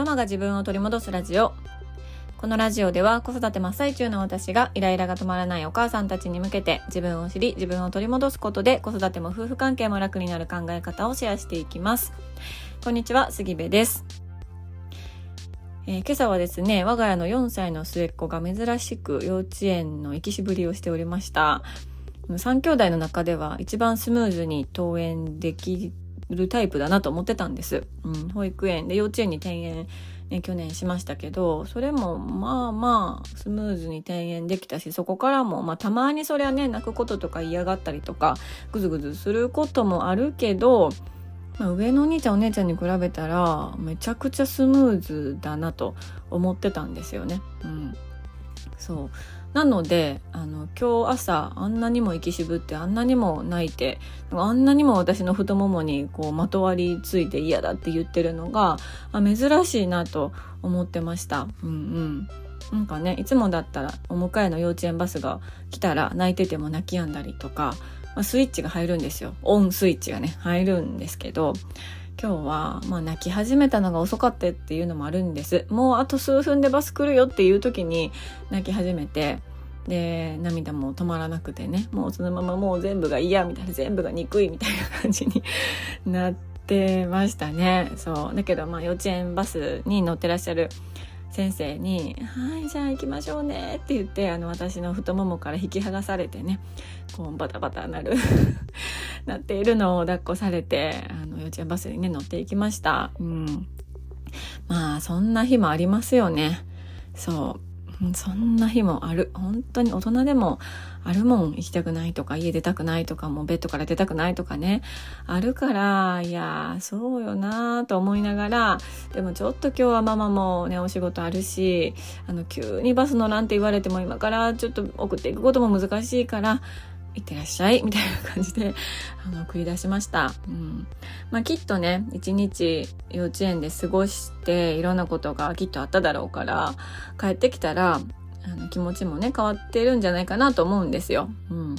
ママが自分を取り戻すラジオ。このラジオでは子育て真っ最中の私がイライラが止まらないお母さんたちに向けて自分を知り自分を取り戻すことで子育ても夫婦関係も楽になる考え方をシェアしていきます。こんにちは杉部です。えー、今朝はですね我が家の4歳の末っ子が珍しく幼稚園の行きしぶりをしておりました。3兄弟の中では一番スムーズに登園できるタイプだなと思ってたんです。うん、保育園で幼稚園に転園、ね、去年しましたけど、それもまあまあスムーズに転園できたし、そこからもまあたまにそりゃね、泣くこととか嫌がったりとか、ぐずぐずすることもあるけど、まあ、上のお兄ちゃんお姉ちゃんに比べたらめちゃくちゃスムーズだなと思ってたんですよね。うん、そうなのであの今日朝あんなにも生き渋ってあんなにも泣いてあんなにも私の太ももにこうまとわりついて嫌だって言ってるのがあ珍しいなと思ってました。うんうんなんかねいつもだったらお迎えの幼稚園バスが来たら泣いてても泣き止んだりとか、まあ、スイッチが入るんですよオンスイッチがね入るんですけど今日は、まあ、泣き始めたのが遅かったっていうのもあるんです。もうあと数分でバス来るよっていう時に泣き始めて、で、涙も止まらなくてね、もうそのままもう全部が嫌みたいな、全部が憎いみたいな感じに なってましたね。そう。だけど、まあ幼稚園バスに乗ってらっしゃる先生に「はいじゃあ行きましょうね」って言ってあの私の太ももから引き剥がされてねこうバタバタなるなっているのを抱っこされてあの幼稚園バスにね乗っていきました。うん、まあそんな日もありますよね。そうそんな日もある。本当に大人でもあるもん。行きたくないとか、家出たくないとか、もうベッドから出たくないとかね。あるから、いや、そうよなと思いながら、でもちょっと今日はママもね、お仕事あるし、あの、急にバス乗らんって言われても今からちょっと送っていくことも難しいから、いってらっしゃいみたいな感じで、あの、繰り出しました。うん。まあ、きっとね、一日幼稚園で過ごして、いろんなことがきっとあっただろうから、帰ってきたら、あの、気持ちもね、変わってるんじゃないかなと思うんですよ。うん。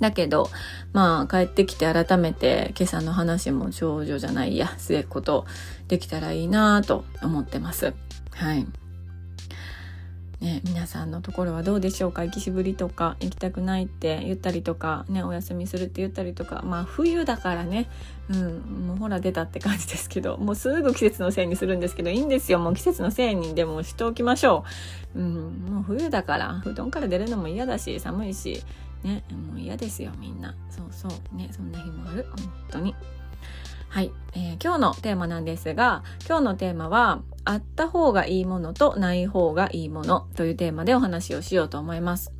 だけど、まあ、帰ってきて改めて、今朝の話も長女じゃないや、末っ子とできたらいいなと思ってます。はい。ね、皆さんのところはどうでしょうか行きしぶりとか行きたくないって言ったりとか、ね、お休みするって言ったりとかまあ冬だからね、うん、もうほら出たって感じですけどもうすぐ季節のせいにするんですけどいいんですよ。もう季節のせいにでもしておきましょう、うん、もう冬だから布団から出るのも嫌だし寒いしねもう嫌ですよみんな。そうそう。ねそんな日もある。本当に。はい、えー、今日のテーマなんですが、今日のテーマは、あった方がいいものとない方がいいものというテーマでお話をしようと思います。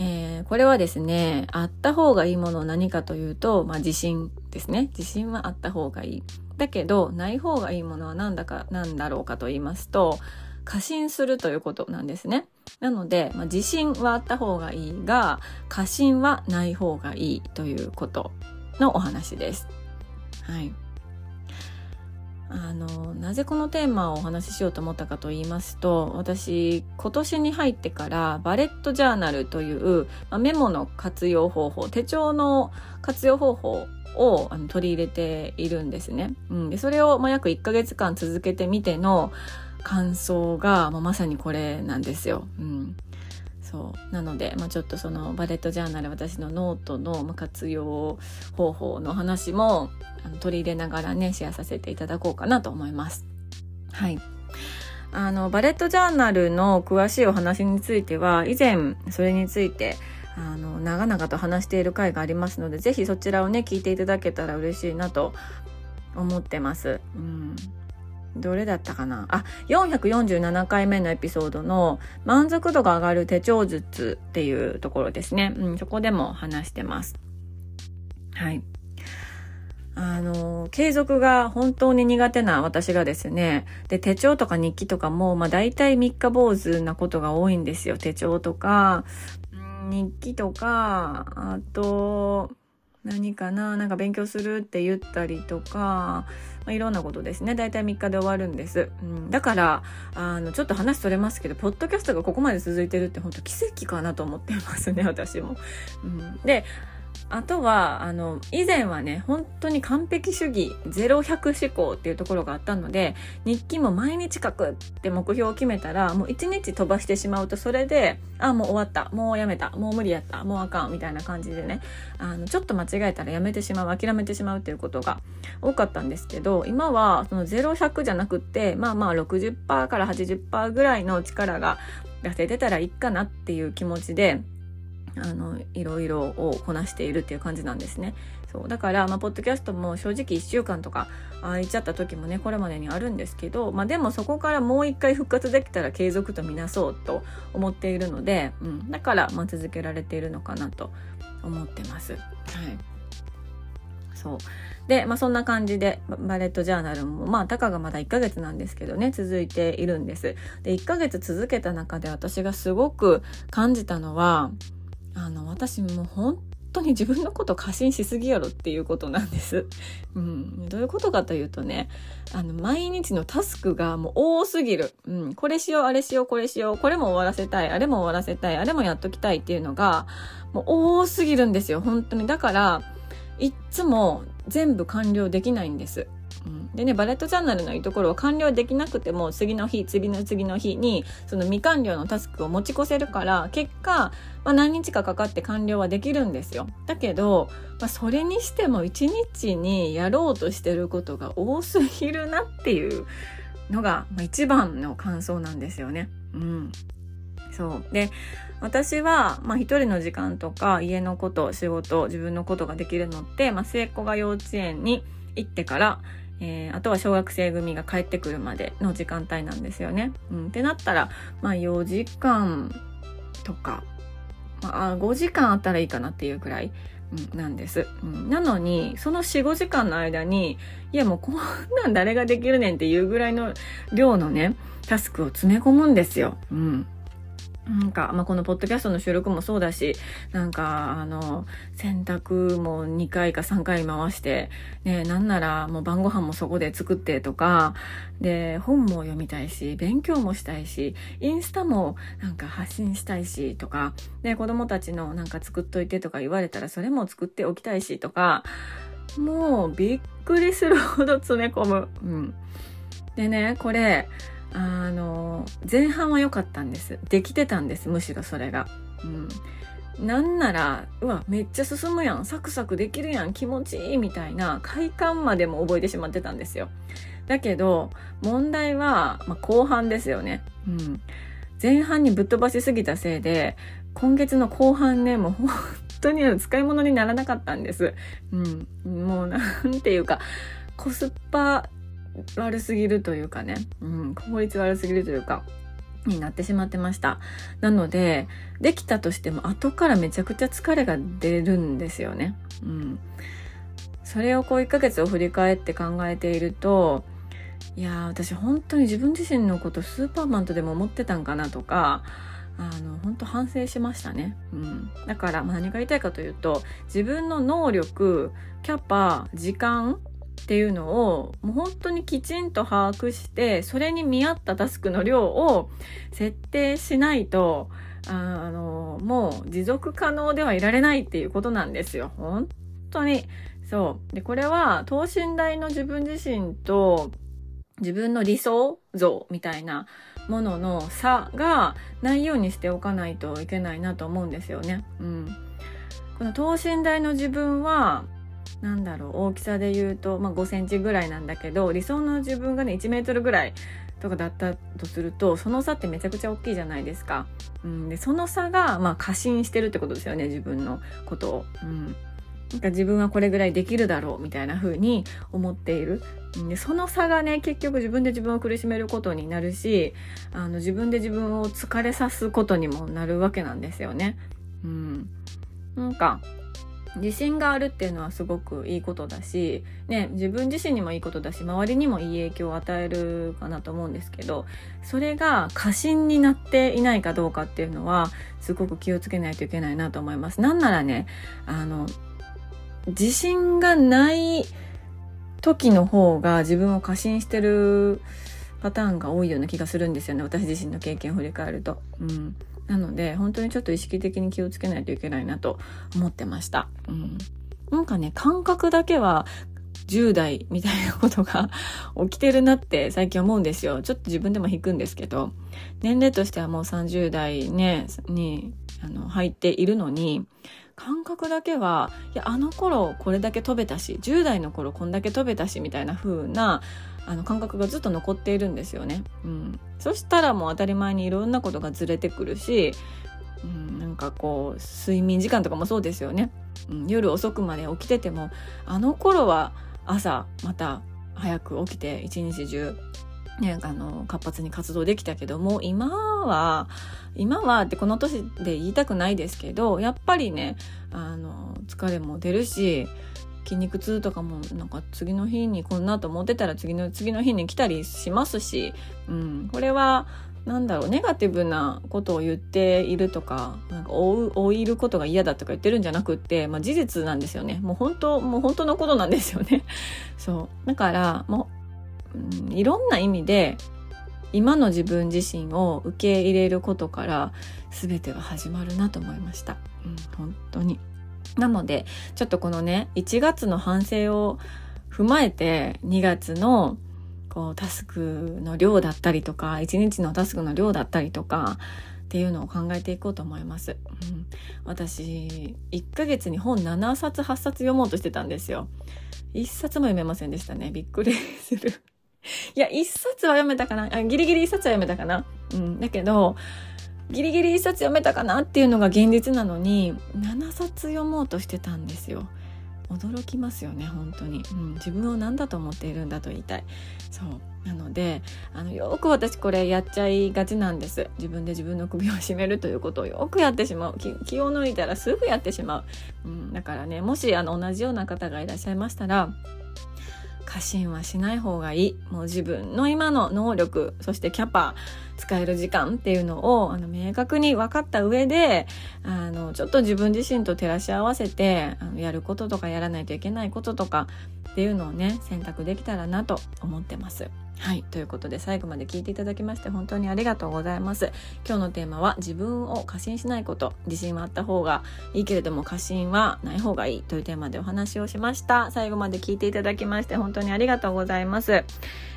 えー、これはですね、あった方がいいもの何かというと、まあ自信ですね。自信はあった方がいい。だけど、ない方がいいものは何だか、何だろうかと言いますと、過信するということなんですね。なので、まあ、自信はあった方がいいが、過信はない方がいいということのお話です。はい。あのなぜこのテーマをお話ししようと思ったかと言いますと私今年に入ってからバレットジャーナルという、まあ、メモの活用方法手帳の活用方法をあの取り入れているんですね。うん、でそれを、まあ、約1ヶ月間続けてみての感想が、まあ、まさにこれなんですよ。うんそうなので、まあ、ちょっとそのバレットジャーナル私のノートの活用方法の話も取り入れながらねシェアさせていただこうかなと思います。はいあのバレットジャーナルの詳しいお話については以前それについてあの長々と話している回がありますので是非そちらをね聞いていただけたら嬉しいなと思ってます。うんどれだったかな？あ、447回目のエピソードの満足度が上がる手帳術っていうところですね。うん、そこでも話してます。はい。あの、継続が本当に苦手な私がですね、で、手帳とか日記とかも、まあ大体三日坊主なことが多いんですよ。手帳とか、日記とか、あと、何かななんか勉強するって言ったりとか、まあ、いろんなことですね。だいたい3日で終わるんです。うん、だから、あの、ちょっと話それますけど、ポッドキャストがここまで続いてるって本当奇跡かなと思ってますね、私も。うん、で、あとは、あの、以前はね、本当に完璧主義、0100思考っていうところがあったので、日記も毎日書くって目標を決めたら、もう1日飛ばしてしまうと、それで、あ、もう終わった、もうやめた、もう無理やった、もうあかん、みたいな感じでね、あの、ちょっと間違えたらやめてしまう、諦めてしまうっていうことが多かったんですけど、今は、その0100じゃなくって、まあまあ60%から80%ぐらいの力が出せてたらいいかなっていう気持ちで、あのいろいろをこなしているっていう感じなんですね。そうだから、まあ、ポッドキャストも正直1週間とか空いちゃった時もねこれまでにあるんですけど、まあ、でもそこからもう一回復活できたら継続とみなそうと思っているので、うん、だから、まあ、続けられているのかなと思ってます。はいそうで、まあ、そんな感じでバレットジャーナルもまあたかがまだ1ヶ月なんですけどね続いているんです。で1ヶ月続けた中で私がすごく感じたのはあの、私もう本当に自分のこと過信しすぎやろっていうことなんです。うん。どういうことかというとね、あの、毎日のタスクがもう多すぎる。うん。これしよう、あれしよう、これしよう、これも終わらせたい、あれも終わらせたい、あれもやっときたいっていうのが、もう多すぎるんですよ、本当に。だから、いっつも全部完了できないんです。うん、でねバレットチャンネルのいいところは完了できなくても次の日次の次の日にその未完了のタスクを持ち越せるから結果、まあ、何日かかかって完了はできるんですよ。だけど、まあ、それにしても一日にやろうとしてることが多すぎるなっていうのが、一番の感想なんですよね。うん、そうで私は、まあ、一人の時間とか家のこと仕事自分のことができるのって、まあ、末っ子が幼稚園に行ってからえー、あとは小学生組が帰ってくるまでの時間帯なんですよね。うん、ってなったら、まあ4時間とか、まあ5時間あったらいいかなっていうくらい、なんです、うん。なのに、その4、5時間の間に、いやもうこんなん誰ができるねんっていうぐらいの量のね、タスクを詰め込むんですよ。うん。なんか、まあ、このポッドキャストの収録もそうだし、なんか、あの、洗濯も2回か3回回して、ね、なんならもう晩ご飯もそこで作ってとか、で、本も読みたいし、勉強もしたいし、インスタもなんか発信したいし、とか、で、子供たちのなんか作っといてとか言われたらそれも作っておきたいし、とか、もうびっくりするほど詰め込む。うん。でね、これ、あの前半は良かったんですできてたんですむしろそれが。うんなんなら、うわ、めっちゃ進むやん、サクサクできるやん、気持ちいいみたいな快感までも覚えてしまってたんですよ。だけど、問題は、まあ、後半ですよね。うん。前半にぶっ飛ばしすぎたせいで、今月の後半ね、もう本当に使い物にならなかったんです。うん。もうなんていうか、コスパ悪すぎるというかね、うん、効率悪すぎるというか、になってしまってました。なので、できたとしても後からめちゃくちゃ疲れが出るんですよね。うん。それをこう1ヶ月を振り返って考えていると、いや私本当に自分自身のことスーパーマンとでも思ってたんかなとか、あの、本当反省しましたね。うん。だから、何が言いたいかというと、自分の能力、キャパ、時間っていうのをもう本当にきちんと把握してそれに見合ったタスクの量を設定しないとあのもう持続可能ではいられないっていうことなんですよ。本当にそう。でこれは等身大の自分自身と自分の理想像みたいなものの差がないようにしておかないといけないなと思うんですよね。うん、この等身大の自分はなんだろう大きさで言うと、まあ、5センチぐらいなんだけど理想の自分がね1メートルぐらいとかだったとするとその差ってめちゃくちゃ大きいじゃないですか。うん、でその差が、まあ、過信してるってことですよね自分のことを。うんなんか自分はこれぐらいできるだろうみたいな風に思っている。でその差がね結局自分で自分を苦しめることになるしあの自分で自分を疲れさすことにもなるわけなんですよね。うん、なんか自信があるっていうのはすごくいいことだし、ね、自分自身にもいいことだし周りにもいい影響を与えるかなと思うんですけどそれが過信になっていないかどうかっていうのはすごく気をつけないといけないなと思います。なんならねあの自信がない時の方が自分を過信してるパターンが多いような気がするんですよね私自身の経験を振り返ると。うんなので、本当にちょっと意識的に気をつけないといけないなと思ってました。うん。なんかね、感覚だけは10代みたいなことが 起きてるなって最近思うんですよ。ちょっと自分でも引くんですけど、年齢としてはもう30代ね、にあの入っているのに、感覚だけは、いや、あの頃これだけ飛べたし、10代の頃こんだけ飛べたし、みたいな風な、あの感覚がずっと残っているんですよね。うん。そしたらもう当たり前にいろんなことがずれてくるし、うん、なんかこう、睡眠時間とかもそうですよね。うん、夜遅くまで起きてても、あの頃は朝また早く起きて一日中ね、あの活発に活動できたけども今は今はってこの年で言いたくないですけどやっぱりねあの疲れも出るし筋肉痛とかもなんか次の日にこんなと思ってたら次の次の日に来たりしますし、うん、これはなんだろうネガティブなことを言っているとかなんか追う追いることが嫌だとか言ってるんじゃなくって、まあ、事実なんですよね。もう本当もう本当のことなんですよね。そう。だからもう、うん、いろんな意味で今の自分自身を受け入れることから全ては始まるなと思いました、うん、本当に。なのでちょっとこのね1月の反省を踏まえて2月のこうタスクの量だったりとか1日のタスクの量だったりとかっていうのを考えていこうと思います。うん、私1ヶ月に本7冊8冊読もうとしてたんですよ。1冊も読めませんでしたね。びっくりする。いや、1冊は読めたかなあギリギリ1冊は読めたかなうん。だけど、ギリギリ1冊読めたかなっていうのが現実なのに、7冊読もうとしてたんですよ。驚きますよね本当に、うん、自分を何だと思っているんだと言いたい。そう。なのであのよく私これやっちゃいがちなんです。自分で自分の首を絞めるということをよくやってしまう。気を抜いたらすぐやってしまう、うん、だからねもしあの同じような方がいらっしゃいましたら過信はしない方がいいもう自分の今の能力そしてキャパ使える時間っていうのをあの明確に分かった上であのちょっと自分自身と照らし合わせてあのやることとかやらないといけないこととかっていうのをね選択できたらなと思ってます。はい。ということで最後まで聞いていただきまして本当にありがとうございます。今日のテーマは自分を過信しないこと。自信はあった方がいいけれども過信はない方がいいというテーマでお話をしました。最後まで聞いていただきまして本当にありがとうございます。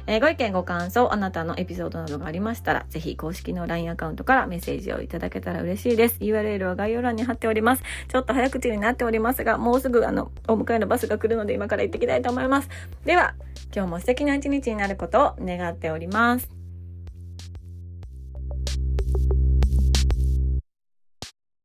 えー、ご意見ご感想、あなたのエピソードなどがありましたら、ぜひ公式の LINE アカウントからメッセージをいただけたら嬉しいです。URL は概要欄に貼っております。ちょっと早口になっておりますが、もうすぐあの、お迎えのバスが来るので今から行ってきたいと思います。では、今日も素敵な一日になることを願っております。